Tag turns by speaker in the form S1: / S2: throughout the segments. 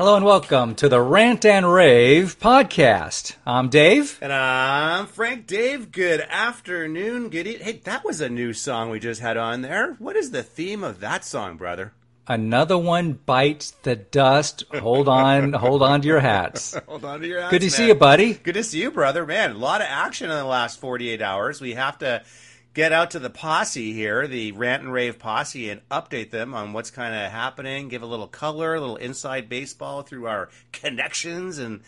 S1: Hello and welcome to the Rant and Rave podcast. I'm Dave.
S2: And I'm Frank Dave. Good afternoon. Good e- Hey, that was a new song we just had on there. What is the theme of that song, brother?
S1: Another one bites the dust. Hold on, hold on to your hats.
S2: Hold on to your hats,
S1: Good to see you, buddy.
S2: Good to see you, brother. Man, a lot of action in the last 48 hours. We have to get out to the posse here, the Rant and Rave posse, and update them on what's kind of happening, give a little color, a little inside baseball through our connections and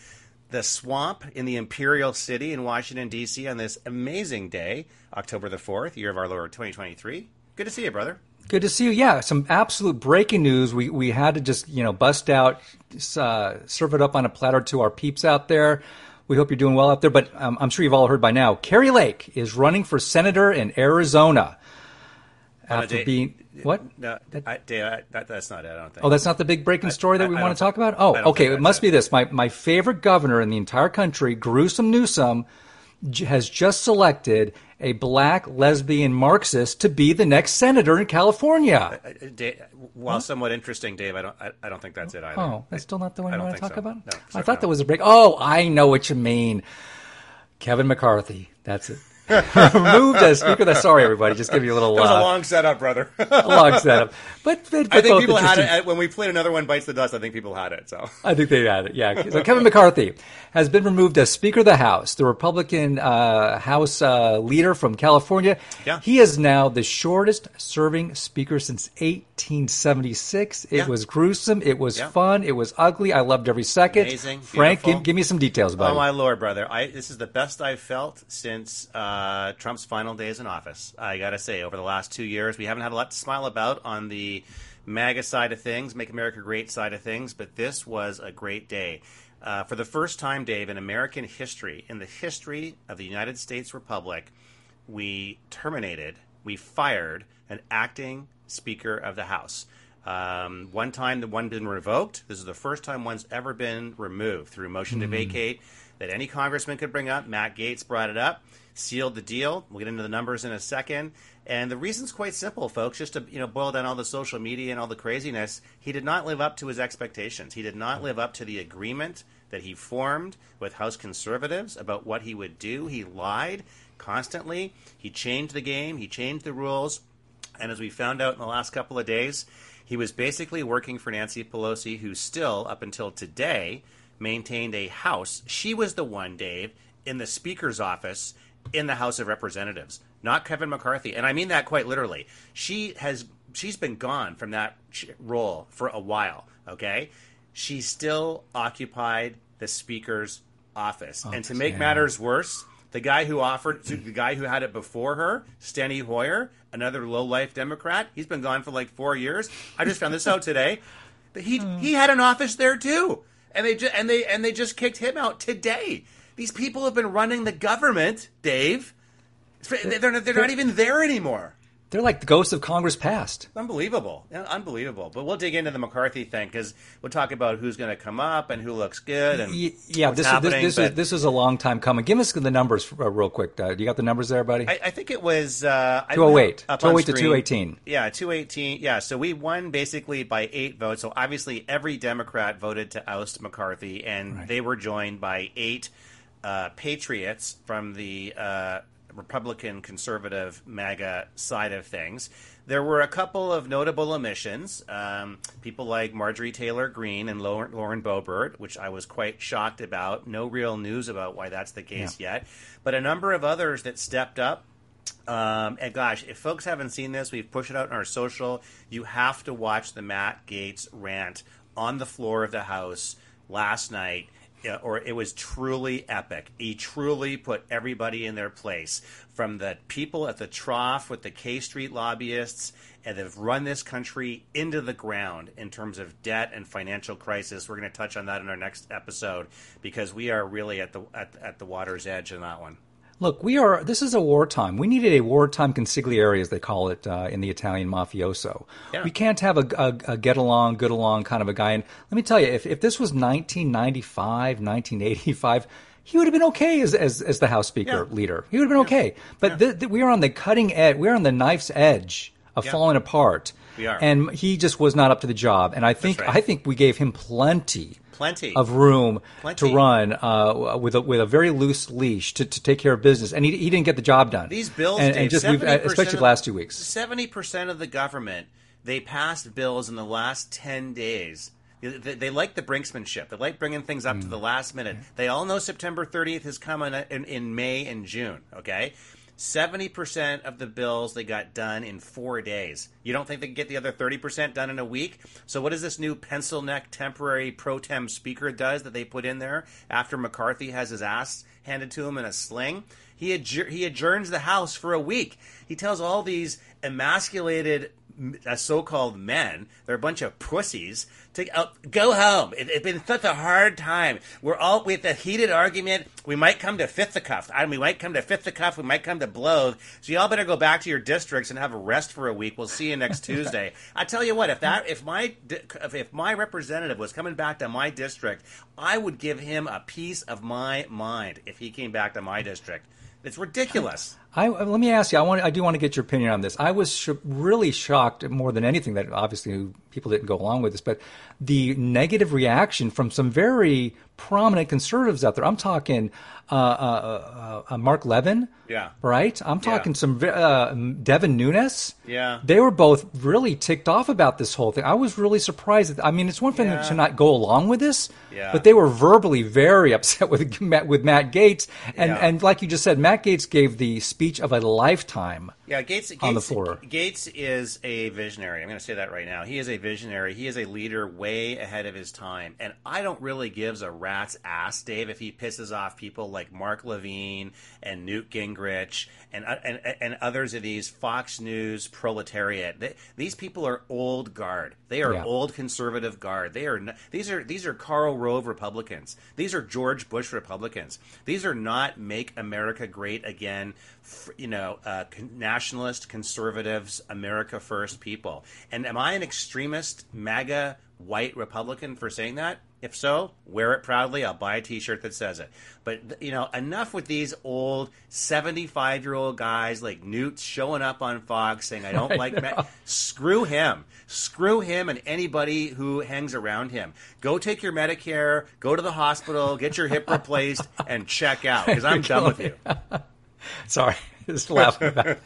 S2: the swamp in the Imperial City in Washington, D.C. on this amazing day, October the 4th, year of our Lord 2023. Good to see you, brother.
S1: Good to see you. Yeah, some absolute breaking news. We we had to just you know bust out, uh, serve it up on a platter to our peeps out there. We hope you're doing well out there. But um, I'm sure you've all heard by now. Kari Lake is running for senator in Arizona after
S2: Dave-
S1: being what?
S2: No, I, Dave, I, that, that's not it, I don't think.
S1: Oh, that's not the big breaking story that we
S2: I
S1: want to talk about? Oh, okay. It must be this. My, my favorite governor in the entire country, Gruesome Newsom, has just selected a black lesbian Marxist to be the next senator in California.
S2: Uh, Dave, while somewhat interesting, Dave, I don't, I, I don't think that's it either.
S1: Oh, that's still not the one
S2: I
S1: you want to talk
S2: so.
S1: about?
S2: No,
S1: I thought
S2: no.
S1: that was a break. Oh, I know what you mean. Kevin McCarthy. That's it. Removed as Speaker. of the- Sorry, everybody. Just give you a little
S2: That was
S1: uh,
S2: a long setup, brother.
S1: a long setup. But, but,
S2: I think people had it when we played another one bites the dust. I think people had it. So
S1: I think they had it. Yeah. So Kevin McCarthy has been removed as Speaker of the House, the Republican uh, House uh, leader from California.
S2: Yeah.
S1: He is now the shortest serving Speaker since 1876. It
S2: Yeah.
S1: was gruesome. It was
S2: Yeah.
S1: fun. It was ugly. I loved every second.
S2: Amazing.
S1: Frank, give, give me some details about it.
S2: Oh my lord, brother! I this is the best I've felt since uh, Trump's final days in office. I gotta say, over the last two years, we haven't had a lot to smile about on the MAGA side of things, Make America Great side of things, but this was a great day. Uh, for the first time, Dave, in American history, in the history of the United States Republic, we terminated, we fired an acting Speaker of the House. Um, one time, the one been revoked. This is the first time one's ever been removed through motion to vacate that any congressman could bring up. Matt Gaetz brought it up, sealed the deal. We'll get into the numbers in a second. And the reason's quite simple, folks. Just to you know, boil down all the social media and all the craziness. He did not live up to his expectations. He did not live up to the agreement that he formed with House conservatives about what he would do. He lied constantly. He changed the game. He changed the rules. And as we found out in the last couple of days, he was basically working for Nancy Pelosi, who still, up until today, maintained a house. She was the one, Dave, in the Speaker's office in the House of Representatives, not Kevin McCarthy. And I mean that quite literally. She has she's been gone from that role for a while. Okay, she still occupied the Speaker's office, and to make
S1: yeah.
S2: matters worse, the guy who offered, the guy who had it before her, Steny Hoyer, another low life Democrat, he's been gone for like four years. I just found this out today. He he had an office there too, and they ju- and they and they just kicked him out today. These people have been running the government, Dave. They're not, they're not even there anymore.
S1: They're like the ghosts of Congress past.
S2: Unbelievable, unbelievable. But we'll dig into the McCarthy thing because we'll talk about who's going to come up and who looks good and
S1: Yeah, this is, this, this, is, this is a long time coming. Give us the numbers uh, real quick. Uh, you got the numbers there, buddy?
S2: I, I think it was uh,
S1: 208.
S2: have up on
S1: 208 to 218.
S2: Yeah, two eighteen. Yeah, so we won basically by eight votes. So obviously every Democrat voted to oust McCarthy, and they were joined by eight uh, patriots from the uh, Republican conservative MAGA side of things. There were a couple of notable omissions. Um, people like Marjorie Taylor Greene and Lauren, Boebert, which I was quite shocked about. No real news about why that's the case yet. But a number of others that stepped up um, and gosh, if folks haven't seen this, we've pushed it out on our social. You have to watch the Matt Gaetz rant on the floor of the House last night. Or it was truly epic. He truly put everybody in their place, from the people at the trough with the K Street lobbyists, and have run this country into the ground in terms of debt and financial crisis. We're going to touch on that in our next episode because we are really at the at, at the water's edge in that one.
S1: Look, we are. This is a wartime. We needed a wartime consigliere, as they call it uh, in the Italian mafioso.
S2: Yeah.
S1: We can't have a, a, a get along, good along kind of a guy. And let me tell you, if, if this was 1995, 1985, he would have been okay as as, as the House Speaker
S2: Yeah.
S1: leader. He would have been okay. But th- th- we are on the cutting edge. We are on the knife's edge of
S2: Yeah.
S1: falling apart.
S2: We are.
S1: And he just was not up to the job. And I think
S2: right.
S1: I think we gave him plenty
S2: Plenty.
S1: of room
S2: Plenty.
S1: to run uh, with a, with a very loose leash to, to take care of business, and he, he didn't get the job done.
S2: These bills,
S1: and,
S2: Dave,
S1: and just we've, especially the last two weeks.
S2: Seventy percent of the government they passed bills in the last ten days. They, they like the brinksmanship. They like bringing things up to
S1: Mm.
S2: the last minute. They all know September 30th is coming in, in May and June. Okay, seventy percent of the bills they got done in four days. You don't think they can get the other thirty percent done in a week? So what does this new pencil neck temporary pro tem speaker does that they put in there after McCarthy has his ass handed to him in a sling? He he adjourns the House for a week. He tells all these emasculated so-called men, they're a bunch of pussies, to uh, go home. It, it's been such a hard time. We're all with a heated argument. We might come to fisticuffs. I mean, we might come to fisticuffs. We might come to blows. So y'all better go back to your districts and have a rest for a week. We'll see you next Tuesday. I tell you what, if that if my if my representative was coming back to my district, I would give him a piece of my mind if he came back to my district. It's ridiculous.
S1: I, uh, let me ask you. I want. I do want to get your opinion on this. I was sh- really shocked more than anything that obviously people didn't go along with this, but the negative reaction from some very prominent conservatives out there. I'm talking uh, uh, uh, uh, Mark Levin.
S2: Yeah.
S1: Right. I'm talking some uh, Devin Nunes.
S2: Yeah.
S1: They were both really ticked off about this whole thing. I was really surprised. That, I mean, it's one thing
S2: Yeah.
S1: to not go along with this,
S2: Yeah.
S1: but they were verbally very upset with Matt, with Matt Gaetz, and
S2: Yeah.
S1: and like you just said, Matt Gaetz gave the speech of a lifetime.
S2: Yeah, Gaetz, Gaetz
S1: on the floor.
S2: Gaetz is a visionary. I'm going to say that right now. He is a visionary. He is a leader way ahead of his time, and I don't really gives a rat's ass, Dave, if he pisses off people like Mark Levin and Newt Gingrich and uh, and and others of these Fox News proletariat. They, these people are old guard. They are
S1: Yeah.
S2: old conservative guard. They are these are these are Karl Rove Republicans. These are George Bush Republicans. These are not make America great again. You know, uh, con- nationalist conservatives, America first people. And am I an extremist MAGA white Republican for saying that? If so, wear it proudly. I'll buy a T-shirt that says it. But you know, enough with these old seventy-five-year-old guys like Newt showing up on Fox saying, "I don't like." Ma-. Screw him. Screw him and anybody who hangs around him. Go take your Medicare. Go to the hospital. Get your hip replaced and check out because I'm done with you.
S1: Sorry, just laughing about. It.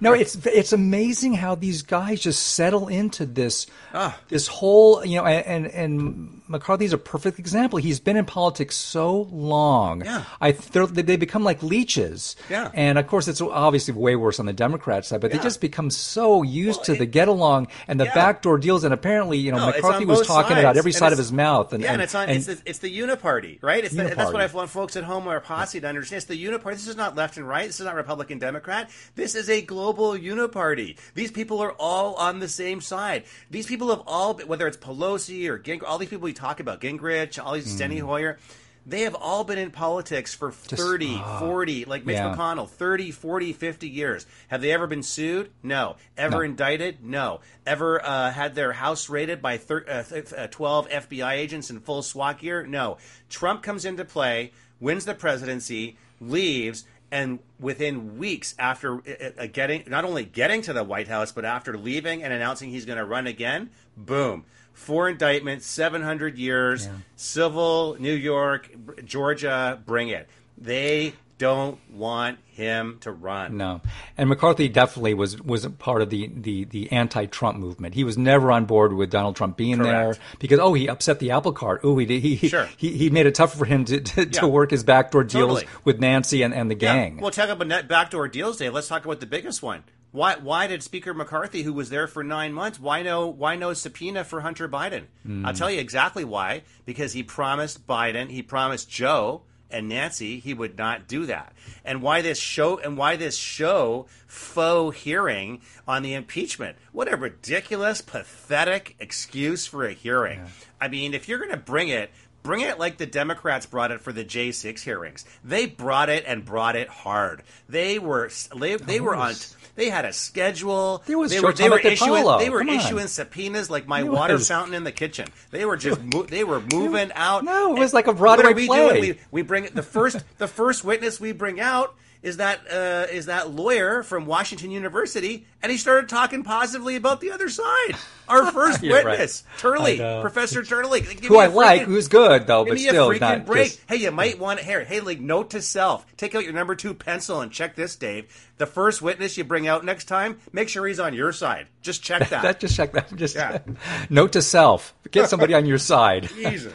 S1: No, it's it's amazing how these guys just settle into this
S2: Ah.
S1: this whole you know and and McCarthy's a perfect example. He's been in politics so long.
S2: Yeah.
S1: I they're- become like leeches.
S2: Yeah.
S1: and of course it's obviously way worse on the Democrat side, but they just become so used
S2: Well,
S1: to
S2: it-
S1: the get along and the
S2: Yeah.
S1: backdoor deals. And apparently, you know,
S2: No,
S1: McCarthy was talking
S2: sides.
S1: about every
S2: And
S1: side of his mouth. And
S2: yeah, and, it's on.
S1: and-
S2: it's, the, it's the uniparty, right? It's the, that's what
S1: Uniparty.
S2: I want folks at home or posse to understand. It's the uniparty. This is not left and right. This is not Republican Democrat. This is a global uniparty. These people are all on the same side. These people have all, whether it's Pelosi or Gingrich, all these people we talk about, Gingrich, all these Steny
S1: Hmm.
S2: Hoyer. They have all been in politics for 30, 40, like Mitch
S1: Yeah.
S2: McConnell, 30, 40, 50 years. Have they ever been sued? No. Ever
S1: No.
S2: indicted? No. Ever uh, had their house raided by thir- uh, th- uh, 12 FBI agents in full SWAT gear? No. Trump comes into play, wins the presidency, leaves, and within weeks after uh, uh, getting, not only getting to the White House, but after leaving and announcing he's going to run again, boom. Four indictments, 700 years, civil, New York, Georgia, bring it. They don't want him to run.
S1: No, and McCarthy definitely was was a part of the the the anti-Trump movement. He was never on board with Donald Trump being
S2: Correct.
S1: there because oh he upset the apple cart. Oh he he
S2: Sure.
S1: he he made it tough for him to to,
S2: Yeah.
S1: to work his backdoor deals
S2: Totally.
S1: with Nancy and, and the
S2: Yeah.
S1: gang.
S2: Well, talk about net backdoor deals, Dave. Let's talk about the biggest one. Why? Why did Speaker McCarthy, who was there for nine months, why no? Why no subpoena for Hunter Biden? I'll hmm. tell you exactly why. Because he promised Biden, he promised Joe and Nancy he would not do that. And why this show? And why this show faux hearing on the impeachment? What a ridiculous, pathetic excuse for a hearing. I mean, if you're going to bring it. Bring it like the Democrats brought it for the J6 hearings. They brought it and brought it hard. They were they, they were on they had a schedule.
S1: There was
S2: they were they were issuing they were issuing subpoenas like my
S1: It
S2: water
S1: was.
S2: fountain in the kitchen. They were just mo- they were moving out.
S1: No, it was like a
S2: What
S1: Broadway
S2: are we
S1: play.
S2: doing? We, we bring the first the first witness we bring out is that uh, is that lawyer from Washington University, and he started talking positively about the other side. Our first
S1: Yeah, right.
S2: witness, Turley,
S1: I.
S2: Professor Turley, Give
S1: Who I
S2: a
S1: like, who's good though,
S2: Give
S1: but
S2: me
S1: still
S2: a freaking
S1: not
S2: break.
S1: just-
S2: Hey, you might want to here. Hey, like note to self: take out your number two pencil and check this, Dave. The first witness you bring out next time, make sure he's on your side. Just check that.
S1: that just check that. Just
S2: Yeah.
S1: note to self: get somebody on your side.
S2: Jesus.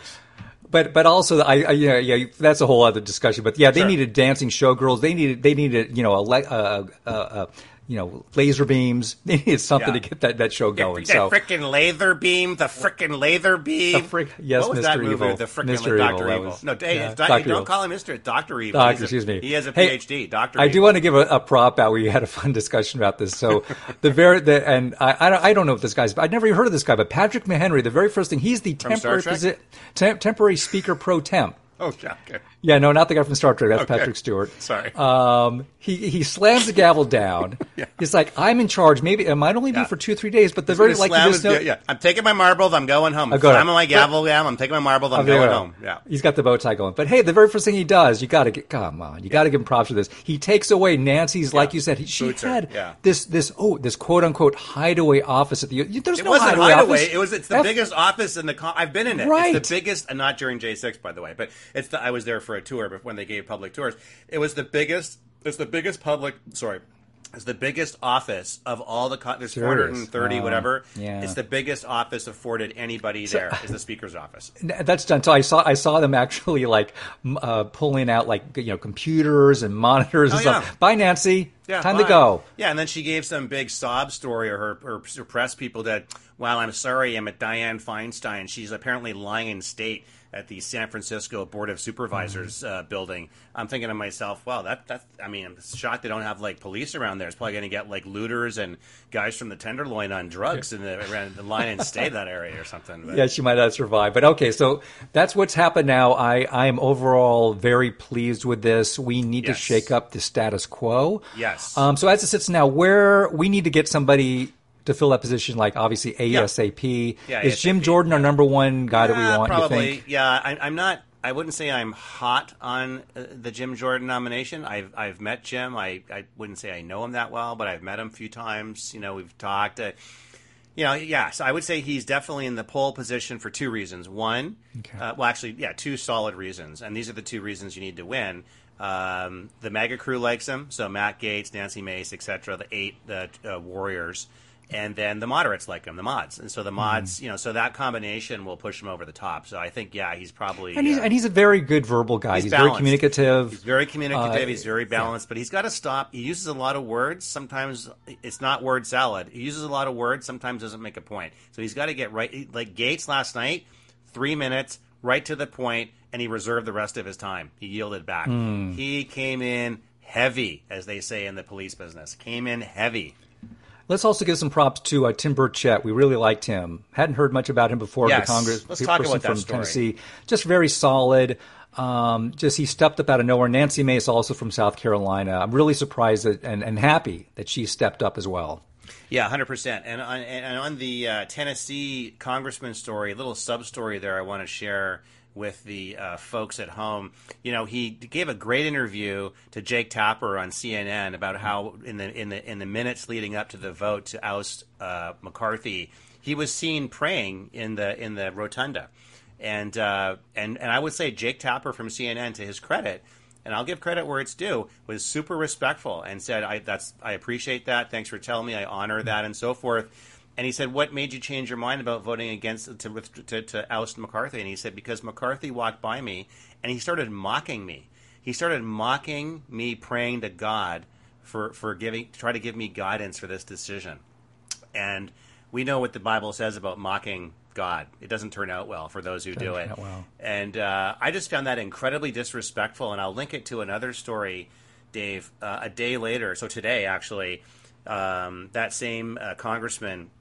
S1: But but also I, I yeah yeah that's a whole other discussion. But yeah, they
S2: Sure.
S1: needed dancing showgirls. They needed they needed you know a uh, uh, uh, you know laser beams. They needed something
S2: Yeah.
S1: to get that, that show going.
S2: that
S1: so
S2: frickin' laser beam, the frickin' laser beam.
S1: Frick- yes,
S2: what was
S1: Mr.
S2: that movie?
S1: Evil.
S2: The frickin'
S1: Mr.
S2: Doctor
S1: Evil,
S2: Evil.
S1: was-
S2: no, hey,
S1: yeah,
S2: it's doc-
S1: Dr.
S2: don't call him Mr. Doctor Evil.
S1: Doctor,
S2: a-
S1: excuse me.
S2: He has a
S1: Hey,
S2: PhD. Doctor.
S1: I do want to give a, a prop out. We had a fun discussion about this. So the very the and I I don't, I don't know if this guy's I'd never even heard of this guy, but Patrick McHenry. The very first thing he's the temporary posi- tem- temporary speaker pro temp.
S2: Oh, yeah, okay.
S1: Yeah, no, not the guy from Star Trek. That's
S2: Okay.
S1: Patrick Stewart.
S2: Sorry.
S1: Um, he he slams the gavel down.
S2: Yeah.
S1: He's like, "I'm in charge. Maybe it might only be
S2: Yeah.
S1: for two three days, but the very like
S2: slam
S1: know,
S2: yeah, yeah. I'm taking my marbles. I'm going home.
S1: I'm going
S2: Slamming
S1: home.
S2: my gavel down. I'm taking my marbles. I'm
S1: there you
S2: going
S1: go.
S2: home. Yeah.
S1: He's got the bow tie going. But hey, the very first thing he does, you got to get, come on, you got to give him props for this. He takes away Nancy's, like you said, he, she
S2: Boots
S1: had
S2: yeah.
S1: this, this, oh, this quote unquote hideaway office at the, there's
S2: It
S1: no
S2: wasn't
S1: hideaway,
S2: hideaway.
S1: office.
S2: It was. It's the
S1: F-
S2: biggest office in the. I've been in it.
S1: Right.
S2: It's the biggest, and not during J six, by the way. But it's. The, I was there for a tour, but when they gave public tours, it was the biggest. It's the biggest public. Sorry. It's the biggest office of all the. There's
S1: Serious?
S2: 430,
S1: Wow.
S2: whatever.
S1: Yeah.
S2: It's the biggest office afforded anybody there. Is the speaker's office.
S1: That's done. So I saw I saw them actually like uh, pulling out like you know computers and monitors and
S2: Oh,
S1: stuff.
S2: yeah.
S1: Bye, Nancy.
S2: Yeah,
S1: Time
S2: fine.
S1: to go.
S2: Yeah, and then she gave some big sob story, or her, her, her press people that, well, I'm sorry, I'm at Dianne Feinstein. She's apparently lying in state at the San Francisco Board of Supervisors
S1: Mm-hmm.
S2: uh, building. I'm thinking to myself, wow, that that I mean, I'm shocked they don't have like police around there. It's probably going to get like looters and guys from the Tenderloin on drugs in the around the line and stay that area or something. But,
S1: Yeah, she might not survive. But okay, so that's what's happened now. I, I am overall very pleased with this. We need
S2: Yes.
S1: to shake up the status quo.
S2: Yes.
S1: Um, so as it sits now, where we need to get somebody to fill that position, like obviously ASAP.
S2: Yeah,
S1: Is Jim Jordan our number one guy that we want?
S2: Probably,
S1: You think?
S2: yeah. I, I'm not. I wouldn't say I'm hot on uh, the Jim Jordan nomination. I've I've met Jim. I, I wouldn't say I know him that well, but I've met him a few times. You know, we've talked. Uh, you know, yeah. So I would say he's definitely in the pole position for two reasons. One,
S1: Okay.
S2: uh, well, actually, yeah, two solid reasons, and these are the two reasons you need to win. Um, the mega crew likes him, so Matt Gaetz, Nancy Mace, etc. The eight the uh, warriors, and then the moderates like him, the mods, and so
S1: Hmm.
S2: the mods, you know, so that combination will push him over the top. So I think, yeah, he's probably
S1: And he's
S2: uh,
S1: and he's a very good verbal guy.
S2: He's
S1: He's, very communicative.
S2: He's very communicative.
S1: Uh,
S2: he's very balanced, but he's got to stop. He uses a lot of words. Sometimes it's not word salad. He uses a lot of words. Sometimes doesn't make a point. So he's got to get right. Like Gaetz last night, three minutes, right to the point, and he reserved the rest of his time. He yielded back.
S1: Hmm.
S2: He came in heavy, as they say in the police business. Came in heavy.
S1: Let's also give some props to uh, Tim Burchett. We really liked him. Hadn't heard much about him before.
S2: Yes.
S1: The Congress
S2: Let's talk
S1: person
S2: about that
S1: from
S2: story.
S1: Tennessee, just very solid. Um, just he stepped up out of nowhere. Nancy Mace, also from South Carolina. I'm really surprised that, and, and happy that she stepped up as well.
S2: Yeah, hundred percent. And on and on the uh, Tennessee congressman story, a little sub story there I want to share with the uh, folks at home. You know, he gave a great interview to Jake Tapper on CNN about how in the in the in the minutes leading up to the vote to oust uh, McCarthy, he was seen praying in the in the rotunda. And uh, and and I would say Jake Tapper from CNN, to his credit, and I'll give credit where it's due, was super respectful and said, "I that's I appreciate that. Thanks for telling me. I honor that, and so forth." And he said, "What made you change your mind about voting against to to, to oust McCarthy?" And he said, "Because McCarthy walked by me and he started mocking me. He started mocking me, praying to God for for giving try to give me guidance for this decision." And we know what the Bible says about mocking God. It doesn't turn out well for those who do it.
S1: out well.
S2: And uh, I just found that incredibly disrespectful. And I'll link it to another story, Dave, uh, a day later. So today, actually, um, that same uh, congressman,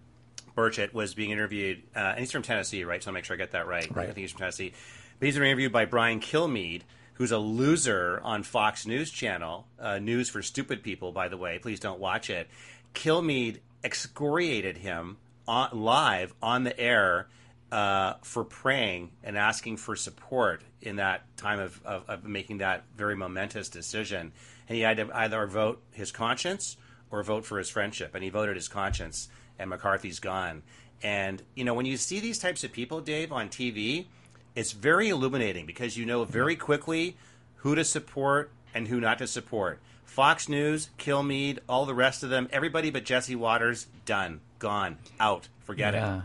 S2: Burchett, was being interviewed. Uh, and he's from Tennessee, right? So I'll make sure I get that right.
S1: Right.
S2: I think he's from Tennessee. But he's being interviewed by Brian Kilmeade, who's a loser on Fox News Channel. Uh, news for stupid people, by the way. Please don't watch it. Kilmeade excoriated him on, live on the air uh, for praying and asking for support in that time of, of, of making that very momentous decision. And he had to either vote his conscience or vote for his friendship. And he voted his conscience, and McCarthy's gone. And, you know, when you see these types of people, Dave, on TV, it's very illuminating because you know very quickly who to support and who not to support. Fox News, Kilmeade, all the rest of them, everybody but Jesse Watters, done, gone, out, forget
S1: Yeah.
S2: it.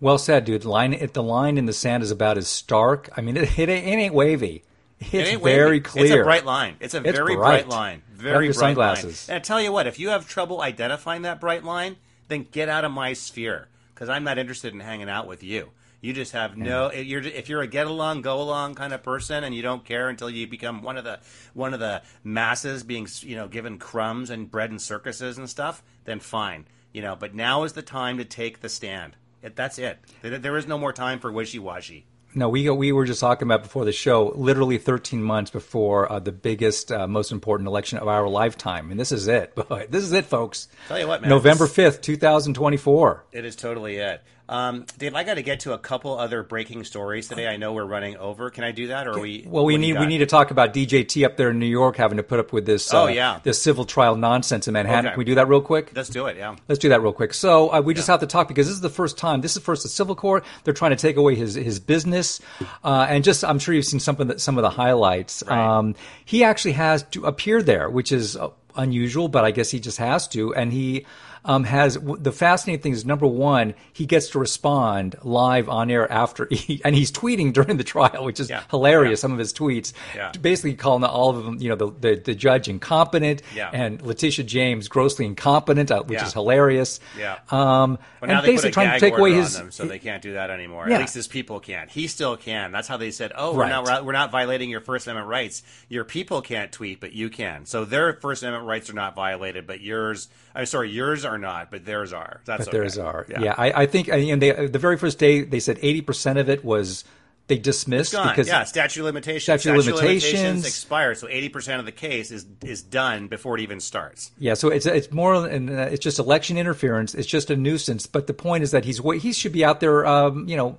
S1: Well said, dude. Line it, the line in the sand is about as stark. I mean, it, it, ain't, it ain't wavy. It's
S2: ain't
S1: very
S2: wavy.
S1: clear.
S2: It's a bright line. It's a
S1: It's
S2: very
S1: bright.
S2: bright, line. Very bright
S1: sunglasses.
S2: line. And I tell you what, if you have trouble identifying that bright line, then get out of my sphere because I'm not interested in hanging out with you. You just have no. If you're if you're a get along, go along kind of person, and you don't care until you become one of the one of the masses being you know given crumbs and bread and circuses and stuff, then fine. You know, but now is the time to take the stand. That's it. There there is no more time for wishy washy.
S1: No, we we were just talking about before the show. Literally 13 months before uh, the biggest, uh, most important election of our lifetime, and this is it. Boy, this is it, folks.
S2: Tell you what, man,
S1: November 5th, 2024.
S2: It is totally it. Um, Dave, I got to get to a couple other breaking stories today. I know we're running over. Can I do that, or are we?
S1: Well, we
S2: what do you
S1: need we need to talk about DJT up there in New York having to put up with this.
S2: Oh,
S1: uh,
S2: yeah.
S1: this civil trial nonsense in Manhattan.
S2: Okay.
S1: Can we do that real quick?
S2: Let's do it. Yeah.
S1: Let's do that real quick. So uh, we just have to talk because this is the first time. This is first the civil court. They're trying to take away his his business, uh, and just I'm sure you've seen some of the some of the highlights.
S2: Right.
S1: Um, he actually has to appear there, which is uh, unusual, but I guess he just has to, and he. Um, has the fascinating thing is number one, he gets to respond live on air after, he, and he's tweeting during the trial, which is
S2: Yeah.
S1: hilarious.
S2: Yeah.
S1: Some of his tweets,
S2: Yeah.
S1: basically calling all of them, you know, the the, the judge incompetent,
S2: Yeah.
S1: and Letitia James grossly incompetent, uh, which is hilarious.
S2: Yeah.
S1: Um,
S2: But now
S1: and
S2: they put
S1: basically
S2: a
S1: trying
S2: gag
S1: to take away his.
S2: on them, so they can't do that anymore. At least his people can't. He still can. That's how they said, "Oh, we're not we're not violating your First Amendment rights. Your people can't tweet, but you can. So their First Amendment rights are not violated, but yours. I'm sorry, yours are not, but theirs are. That's
S1: but
S2: okay.
S1: theirs are. Yeah, I, I think and they, the very first day they said eighty percent of it was they dismissed because
S2: yeah, statute of limitations.
S1: Statute of limitations.
S2: expires, so eighty percent of the case is is done before it even starts.
S1: Yeah, so it's it's more and uh, it's just election interference. It's just a nuisance. But the point is that he's he should be out there, um, you know,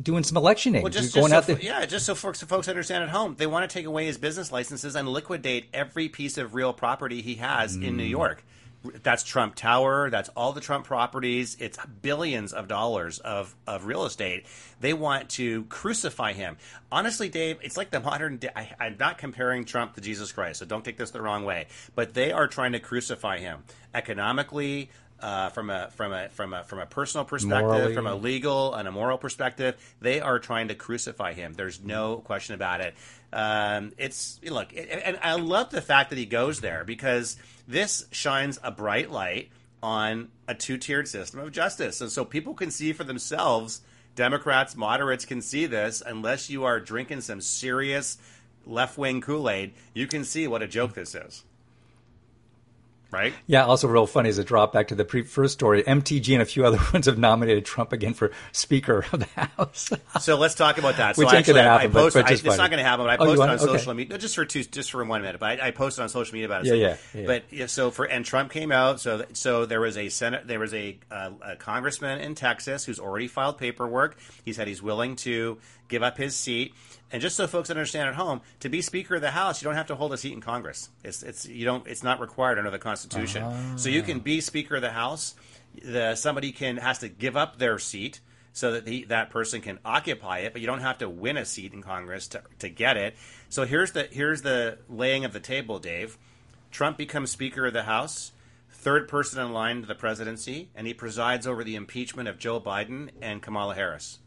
S1: doing some electioning,
S2: Well, just,
S1: going
S2: just
S1: out there.
S2: yeah, just so folks, so folks understand at home, they want to take away his business licenses and liquidate every piece of real property he has in New
S1: Mm.
S2: York. That's Trump Tower. That's all the Trump properties. It's billions of dollars of, of real estate. They want to crucify him. Honestly, Dave, it's like the modern day. I, I'm not comparing Trump to Jesus Christ, so don't take this the wrong way. But they are trying to crucify him economically, uh, from a from a from a from a personal perspective,
S1: Morally.
S2: from a legal and a moral perspective, they are trying to crucify him. There's no question about it. Um, it's look, it- and I love the fact that he goes there because this shines a bright light on a two-tiered system of justice, and so people can see for themselves. Democrats, moderates can see this. Unless you are drinking some serious left-wing Kool-Aid, you can see what a joke this is. Right?
S1: Yeah, also real funny is a drop back to the pre- first story. MTG and a few other ones have nominated Trump again for Speaker of the House.
S2: So let's talk about that.
S1: Which
S2: so actually,
S1: happen,
S2: I posted,
S1: but
S2: I,
S1: just
S2: it's not going to happen. But I
S1: Oh,
S2: posted
S1: want-
S2: on
S1: okay.
S2: social media just for two, just for one minute. But I, I posted on social media about it.
S1: Yeah,
S2: So-
S1: yeah, yeah.
S2: But yeah, so for and Trump came out. So so there was a senate, there was a, uh, a congressman in Texas who's already filed paperwork. He said he's willing to give up his seat. And just so folks understand at home, to be Speaker of the House, you don't have to hold a seat in Congress. It's it's you don't it's not required under the Constitution. Ah. So you can be Speaker of the House. The somebody can has to give up their seat so that the, that person can occupy it, but you don't have to win a seat in Congress to, to get it. So here's the here's the laying of the table, Dave. Trump becomes Speaker of the House, third person in line to the presidency, and he presides over the impeachment of Joe Biden and Kamala Harris.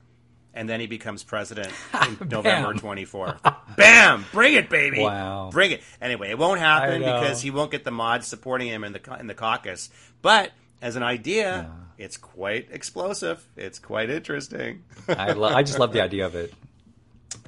S2: And then he becomes president in November 24. Bam! Bring it, baby!
S1: Wow.
S2: Bring it. Anyway, it won't happen because he won't get the mods supporting him in the in the caucus. But as an idea, it's quite explosive. It's quite interesting.
S1: I, lo- I just love the idea of it.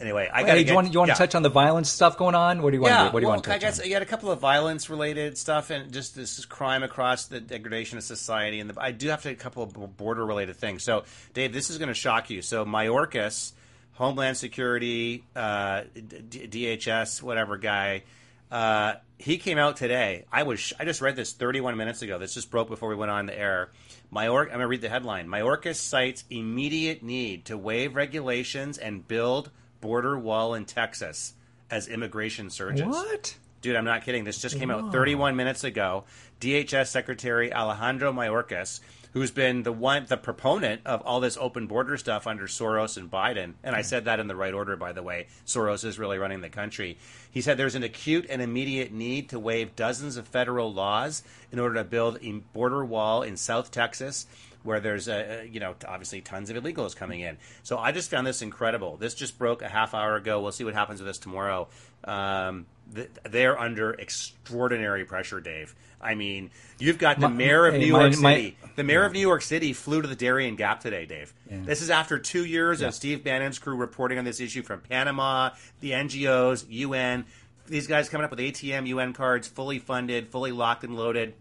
S2: anyway, I got
S1: Hey, do you want, you want
S2: yeah.
S1: to touch on the violence stuff going on? What do you want?
S2: Yeah,
S1: to, what do you
S2: well,
S1: want to
S2: I
S1: touch
S2: guess
S1: on?
S2: you had a couple of violence-related stuff and just this crime across the degradation of society, and the, I do have to a couple of border-related things. So, Dave, this is going to shock you. So, Mayorkas, Homeland Security, uh, DHS, whatever guy, uh, he came out today. I was I just read this 31 minutes ago. This just broke before we went on the air. Mayor, I'm going to read the headline. Mayorkas cites immediate need to waive regulations and build border wall in Texas as immigration surges.
S1: What?
S2: Dude, I'm not kidding. This just came out 31 minutes ago. DHS Secretary Alejandro Mayorkas, who's been the one, the proponent of all this open border stuff under Soros and Biden, and I said that in the right order, by the way. Soros is really running the country. He said there's an acute and immediate need to waive dozens of federal laws in order to build a border wall in South Texas where there's a, you know obviously tons of illegals coming in. So I just found this incredible. This just broke a half hour ago. We'll see what happens with this tomorrow. Um, th- they're under extraordinary pressure, Dave. I mean, you've got the
S1: My-
S2: mayor of
S1: hey,
S2: New
S1: my-
S2: York
S1: my-
S2: City. the mayor of New York City flew to the Darien Gap today, Dave. This is after two years of Steve Bannon's crew reporting on this issue from Panama, the NGOs, UN. These guys coming up with ATM UN cards, fully funded, fully locked and loaded.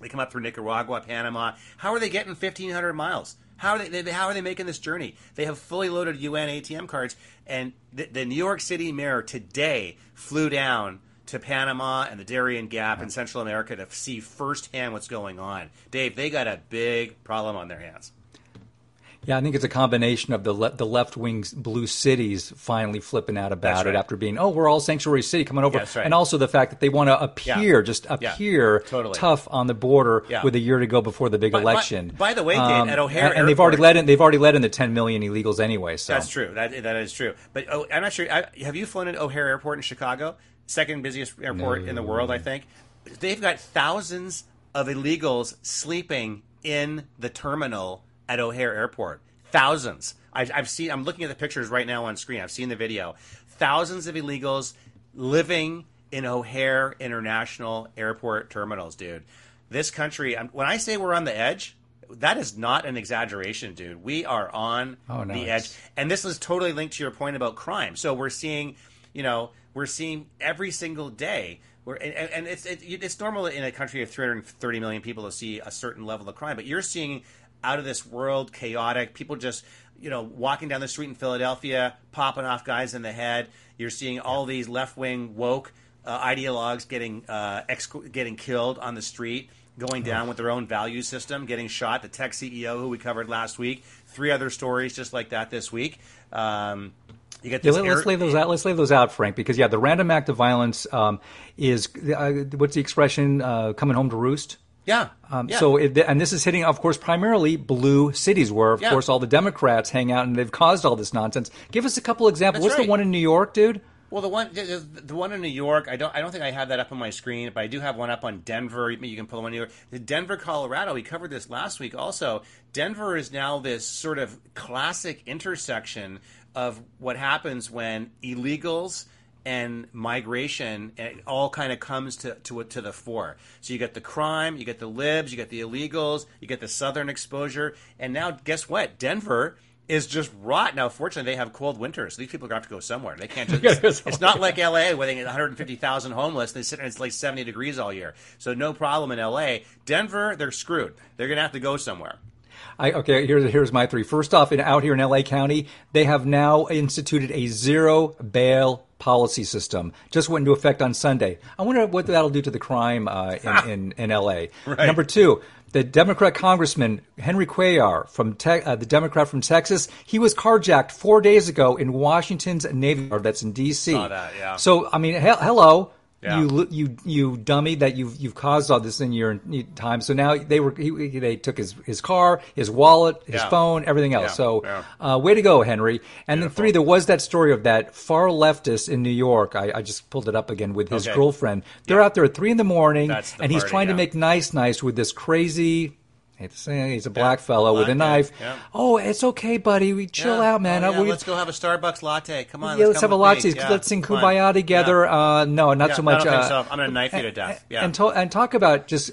S2: They come up through Nicaragua, Panama. How are they getting 1,500 miles? How are they, they? How are they making this journey? They have fully loaded UN ATM cards, and the, the New York City mayor today flew down to Panama and the Darien Gap in Central America to see firsthand what's going on. Dave, they got a big problem on their hands.
S1: Yeah, I think it's a combination of the le- the left wing blue cities finally flipping out about
S2: That's
S1: it after being oh we're all sanctuary city coming over,
S2: That's right.
S1: and also the fact that they want to appear
S2: Yeah.
S1: just
S2: Yeah.
S1: appear
S2: Totally.
S1: tough on the border
S2: Yeah.
S1: with a year to go before the big
S2: By- by-
S1: election. Um,
S2: by the way, Dave, at O'Hare
S1: and, and they've already let in they've already let in the 10 million illegals anyway. So
S2: That's true. That that is true. But oh, I'm not sure. I, have you flown at O'Hare Airport in Chicago? Second busiest airport in the world, I think. They've got thousands of illegals sleeping in the terminal at O'Hare Airport. Thousands. I've, I've seen. I'm looking at the pictures right now on screen. I've seen the video. Thousands of illegals living in O'Hare International Airport terminals, dude. This country. I'm, when I say we're on the edge, that is not an exaggeration, dude. We are on
S1: Oh, no,
S2: the edge and this is totally linked to your point about crime. So we're seeing, you know, we're seeing every single day. We're, and, and it's it, it's normal in a country of 330 million people to see a certain level of crime, but you're seeing out of this world chaotic people just you know walking down the street in Philadelphia, popping off guys in the head. You're seeing all these left wing woke uh, ideologues getting uh, ex- getting killed on the street, going down with their own value system, getting shot. The tech CEO who we covered last week. Three other stories just like that this week. Um, you get
S1: Yeah, let, us
S2: air-
S1: lay those out. Let's lay those out, Frank, because yeah, the random act of violence um, is uh, what's the expression? Uh, coming home to roost.
S2: Yeah.
S1: Um,
S2: yeah.
S1: So, it, and this is hitting, of course, primarily blue cities, where, of
S2: Yeah.
S1: course, all the Democrats hang out and they've caused all this nonsense. Give us a couple examples.
S2: That's
S1: What's
S2: right.
S1: the one in New York, dude?
S2: Well, the one, the, one in New York, I don't, I don't think I have that up on my screen, but I do have one up on Denver. You can pull one in New York. The Denver, Colorado. We covered this last week. Also, Denver is now this sort of classic intersection of what happens when illegals and migration it all kind of comes to, to to the fore. So you get the crime, you get the libs, you get the illegals, you get the southern exposure, and now guess what? Denver is just rot. Now, fortunately, they have cold winters, so these people are going to have to go somewhere. They can't just. it's, it's not like L.A. where they get 150,000 homeless. They sit and it's like 70 degrees all year, so no problem in L.A. Denver, they're screwed. They're going to have to go somewhere.
S1: I, okay, here's here's my three. First off, in, out here in LA County, they have now instituted a zero bail policy system. Just went into effect on Sunday. I wonder what that'll do to the crime uh, in, in in LA. Number two. The Democrat Congressman Henry Cuellar from te- uh, the Democrat from Texas, he was carjacked four days ago in Washington's Navy Yard. That's in D.C.
S2: That, yeah.
S1: So I mean, he- hello,
S2: Yeah.
S1: you you you dummy that you've you've caused all this in your time. So now they were he, they took his his car, his wallet, his
S2: Yeah.
S1: phone, everything else.
S2: Yeah,
S1: So. Uh, way to go, Henry. And then three, there was that story of that far leftist in New York. I, I just pulled it up again with his
S2: Okay.
S1: girlfriend. They're out there at three in the morning,
S2: the
S1: and he's
S2: party,
S1: trying to make nice nice with this crazy. I hate to say it, he's a black fellow with a knife.
S2: yeah.
S1: Oh, it's okay, buddy. We chill
S2: Yeah.
S1: out, man.
S2: Oh, yeah,
S1: we-
S2: let's go have a Starbucks latte. Come on.
S1: yeah, let's
S2: come
S1: have a
S2: with
S1: latte.
S2: me. Yeah,
S1: Let's sing
S2: come on.
S1: Kumbaya together.
S2: Yeah.
S1: Uh, no, not
S2: Yeah,
S1: so
S2: I
S1: much.
S2: don't think
S1: uh,
S2: so. I'm gonna knife you to death. Yeah.
S1: And, to, and talk about just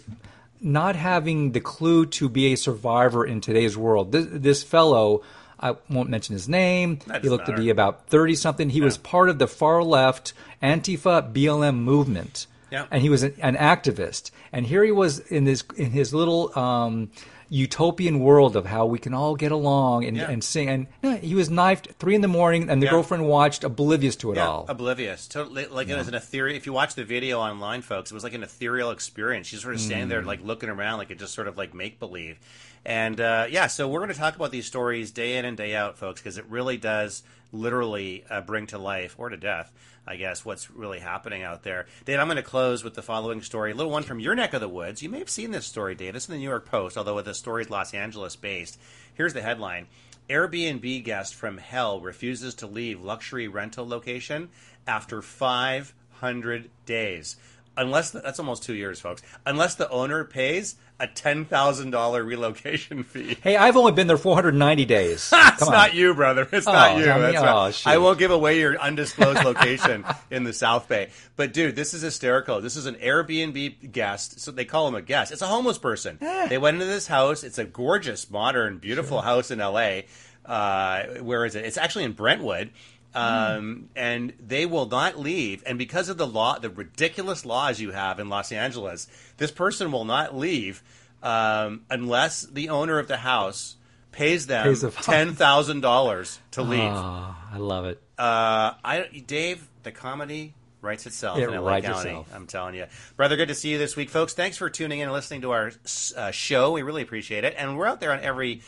S1: not having the clue to be a survivor in today's world. This, this fellow, I won't mention his name.
S2: That
S1: He
S2: doesn't
S1: looked to
S2: matter.
S1: be about 30 something. He was part of the far left Antifa BLM movement.
S2: Yeah.
S1: And he was an, an activist. And here he was in this in his little um, utopian world of how we can all get along and,
S2: Yeah.
S1: and sing. And no, he was knifed three in the morning, and the
S2: Yeah.
S1: girlfriend watched, oblivious to it
S2: Yeah,
S1: all.
S2: oblivious. Totally, like it was an ethereal. If you watch the video online, folks, it was like an ethereal experience. She's sort of standing
S1: Mm.
S2: there, like looking around, like it just sort of like make believe. And uh, yeah, so we're going to talk about these stories day in and day out, folks, because it really does literally uh, bring to life or to death, I guess, what's really happening out there. Dave, I'm going to close with the following story, a little one from your neck of the woods. You may have seen this story, Dave. This is in the New York Post, although the story is Los Angeles based. Here's the headline. Airbnb guest from hell refuses to leave luxury rental location after 500 days. Unless the, that's almost two years, folks. Unless the owner pays a ten thousand dollar relocation fee.
S1: Hey, I've only been there 490 days.
S2: It's
S1: on.
S2: not you, brother. It's not
S1: Oh,
S2: you.
S1: I mean,
S2: That's
S1: oh,
S2: right. I won't give away your undisclosed location in the South Bay. But dude, this is hysterical. This is an Airbnb guest. So they call him a guest. It's a homeless person. They went into this house. It's a gorgeous, modern, beautiful house in LA. Uh, where is it? It's actually in Brentwood. Um, and they will not leave. And because of the law, the ridiculous laws you have in Los Angeles, this person will not leave um, unless the owner of the house pays them
S1: Pays the-
S2: ten thousand dollars to leave.
S1: Oh, I love it.
S2: Uh, I Dave, the comedy writes itself
S1: It
S2: in LA
S1: writes
S2: County.
S1: itself.
S2: I'm telling you, brother. Good to see you this week, folks. Thanks for tuning in and listening to our uh, show. We really appreciate it, and we're out there on every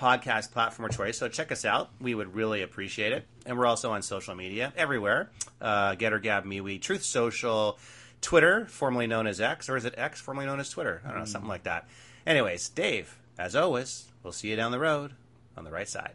S2: podcast platform of choice. So check us out. We would really appreciate it, and we're also on social media everywhere. Uh, Gettr, Gab, MeWe, Truth Social, Twitter, formerly known as X, or is it X, formerly known as Twitter? I don't know, something like that. Anyways, Dave, as always, we'll see you down the road on the right side.